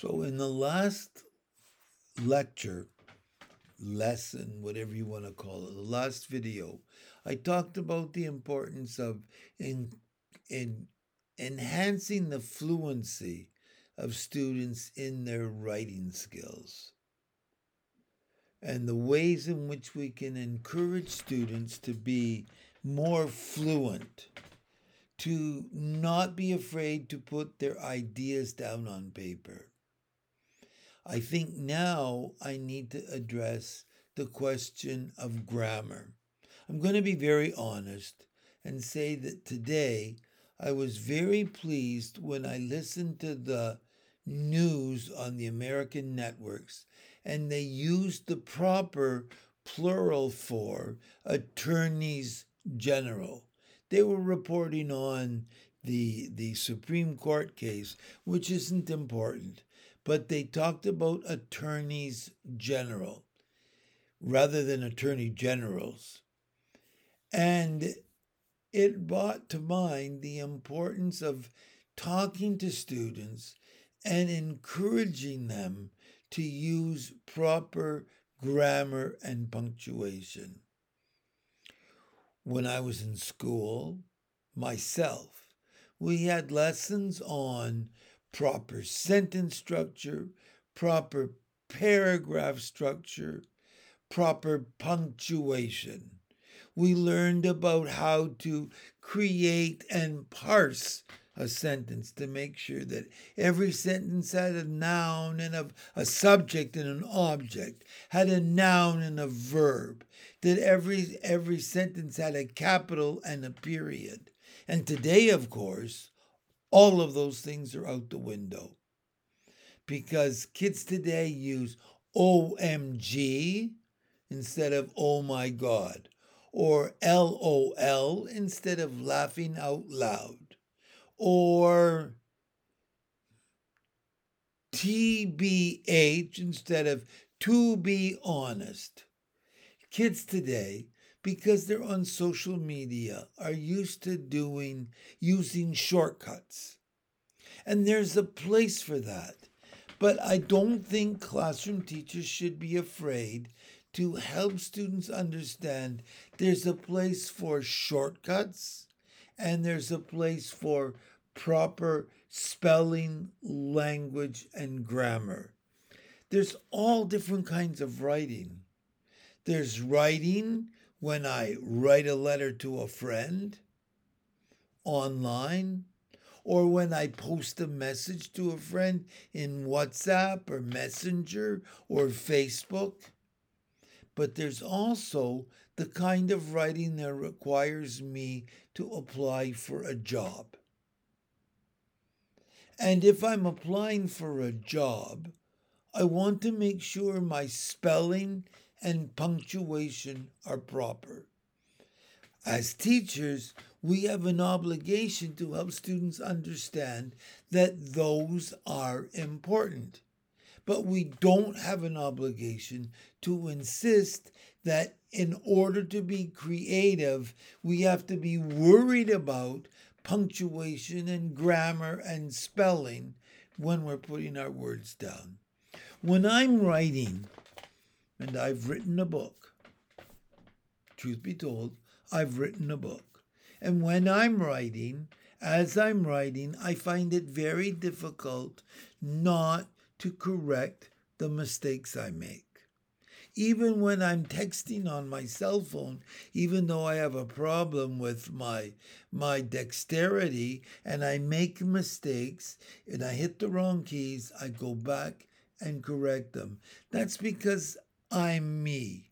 So, in the last lecture, lesson, whatever you want to call it, the last video, I talked about the importance of in, in enhancing the fluency of students in their writing skills and the ways in which we can encourage students to be more fluent, to not be afraid to put their ideas down on paper. I think now I need to address the question of grammar. I'm going to be very honest and say that today I was very pleased when I listened to the news on the American networks and they used the proper plural for attorneys general. They were reporting on the the Supreme Court case, which isn't important, but they talked about attorneys general rather than attorney generals. And it brought to mind the importance of talking to students and encouraging them to use proper grammar and punctuation. When I was in school, myself, we had lessons on proper sentence structure, proper paragraph structure, proper punctuation. We learned about how to create and parse a sentence to make sure that every sentence had a noun and a, a subject and an object, had a noun and a verb, that every every sentence had a capital and a period. And today, of course, all of those things are out the window. Because kids today use OMG instead of oh my God, or LOL instead of laughing out loud or TBH instead of to be honest. Kids today, because they're on social media, are used to doing using shortcuts. And there's a place for that. But I don't think classroom teachers should be afraid to help students understand there's a place for shortcuts and there's a place for proper spelling, language, and grammar. There's all different kinds of writing. There's writing when I write a letter to a friend online, or when I post a message to a friend in WhatsApp or Messenger or Facebook. But there's also the kind of writing that requires me to apply for a job. And if I'm applying for a job, I want to make sure my spelling and punctuation are proper. As teachers, we have an obligation to help students understand that those are important. But we don't have an obligation to insist that in order to be creative, we have to be worried about punctuation and grammar and spelling when we're putting our words down. When I'm writing, and I've written a book, truth be told, I've written a book. And when I'm writing, as I'm writing, I find it very difficult not to correct the mistakes I make even when I'm texting on my cell phone, even though I have a problem with my my dexterity and I make mistakes and I hit the wrong keys, I go back and correct them. That's because I'm me.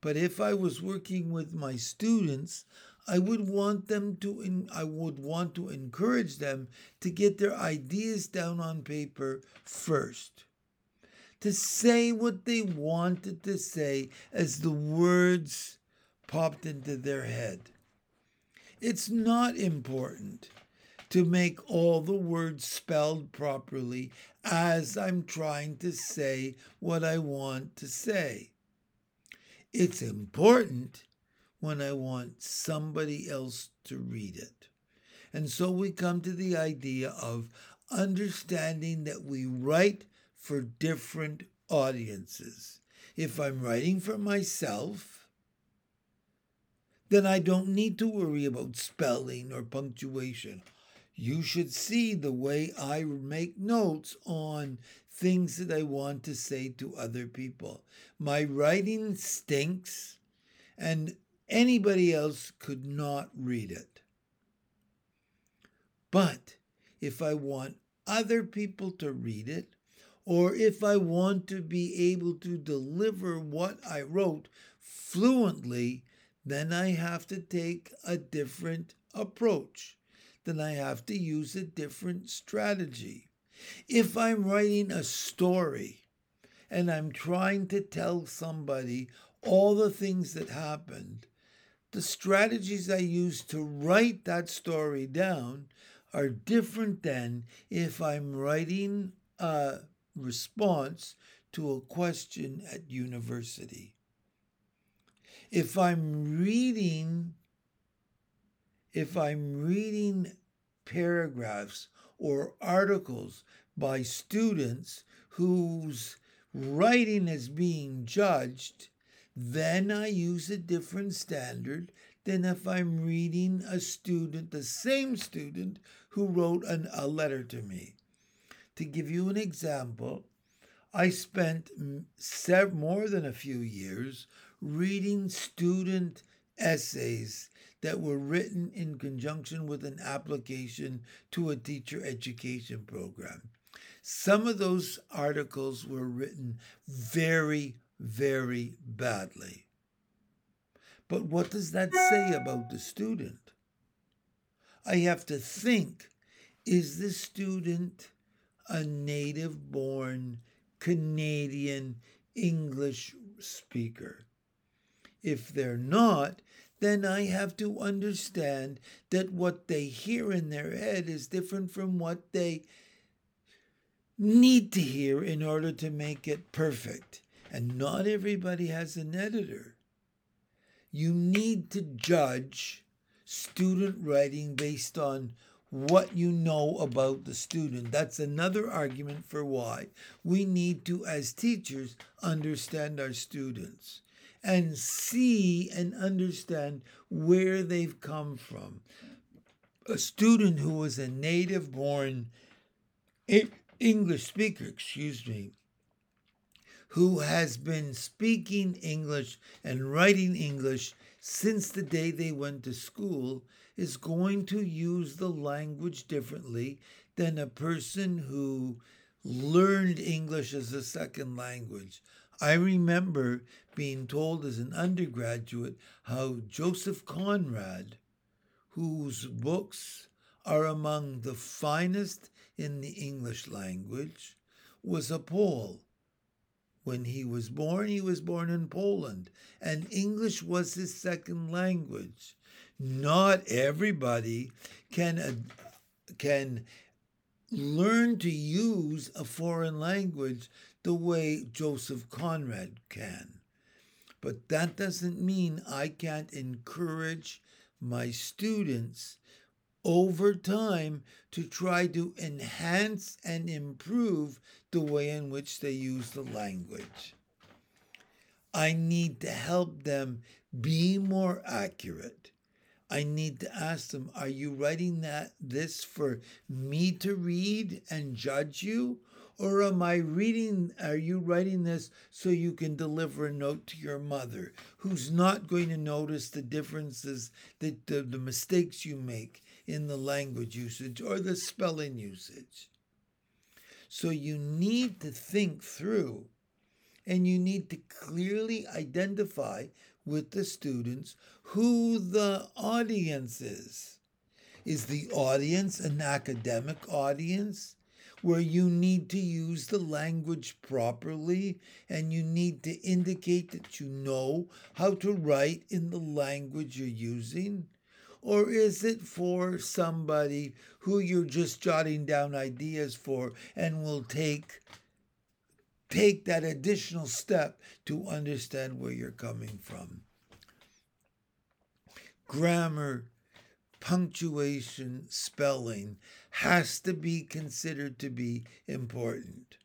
But if I was working with my students, I would want them to I would want to encourage them to get their ideas down on paper first to say what they wanted to say as the words popped into their head. It's not important to make all the words spelled properly as I'm trying to say what I want to say. It's important when I want somebody else to read it. And so we come to the idea of understanding that we write for different audiences. If I'm writing for myself, then I don't need to worry about spelling or punctuation. You should see the way I make notes on things that I want to say to other people. My writing stinks, and anybody else could not read it. But if I want other people to read it, or if I want to be able to deliver what I wrote fluently, then I have to take a different approach. Then I have to use a different strategy. If I'm writing a story and I'm trying to tell somebody all the things that happened, the strategies I use to write that story down are different than if I'm writing a response to a question at university. If I'm reading if I'm reading paragraphs or articles by students whose writing is being judged, then I use a different standard than if I'm reading a student, the same student who wrote an, a letter to me. To give you an example, I spent more than a few years reading student essays that were written in conjunction with an application to a teacher education program. Some of those articles were written very, very badly. But what does that say about the student? I have to think is the student a native born Canadian English speaker. If they're not, then I have to understand that what they hear in their head is different from what they need to hear in order to make it perfect. And not everybody has an editor. You need to judge student writing based on what you know about the student. That's another argument for why we need to, as teachers, understand our students and see and understand where they've come from. A student who was a native born English speaker, excuse me, who has been speaking English and writing English since the day they went to school is going to use the language differently than a person who learned English as a second language. I remember being told as an undergraduate how Joseph Conrad, whose books are among the finest in the English language, was a Pole. When he was born, he was born in Poland, and English was his second language. Not everybody can can learn to use a foreign language the way Joseph Conrad can. But that doesn't mean I can't encourage my students over time to try to enhance and improve the way in which they use the language. I need to help them be more accurate. I need to ask them, are you writing that this for me to read and judge you? Or am I reading, are you writing this so you can deliver a note to your mother who's not going to notice the differences, that the, the mistakes you make in the language usage or the spelling usage. So you need to think through and you need to clearly identify with the students who the audience is. Is the audience an academic audience where you need to use the language properly and you need to indicate that you know how to write in the language you're using? Or is it for somebody who you're just jotting down ideas for and will take take that additional step to understand where you're coming from? Grammar punctuation, spelling has to be considered to be important.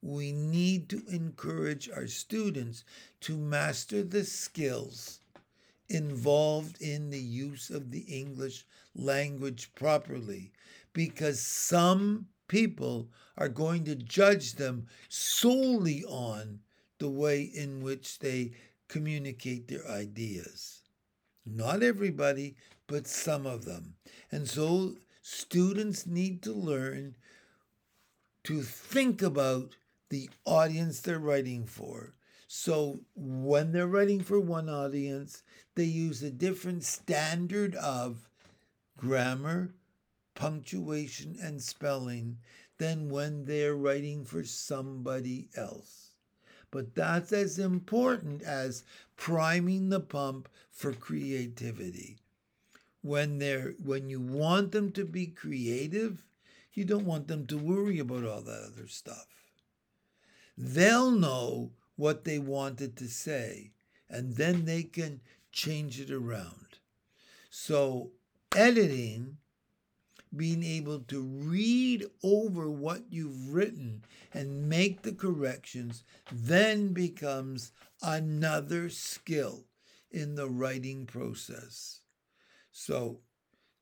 We need to encourage our students to master the skills involved in the use of the English language properly because some people are going to judge them solely on the way in which they communicate their ideas. Not everybody, but some of them. And so students need to learn to think about the audience they're writing for. So when they're writing for one audience, they use a different standard of grammar, punctuation, and spelling than when they're writing for somebody else. But that's as important as priming the pump for creativity. When they're when you want them to be creative, you don't want them to worry about all that other stuff. They'll know what they wanted to say, and then they can change it around. So, editing being able to read over what you've written and make the corrections then becomes another skill in the writing process. So,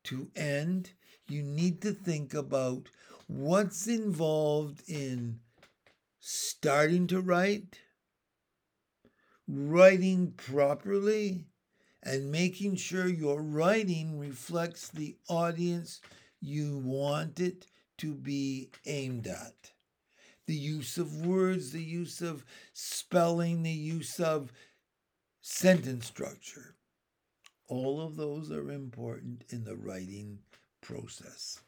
to end, you need to think about what's involved in starting to write, writing properly, and making sure your writing reflects the audience you want it to be aimed at. The use of words, the use of spelling, the use of sentence structure. All of those are important in the writing process.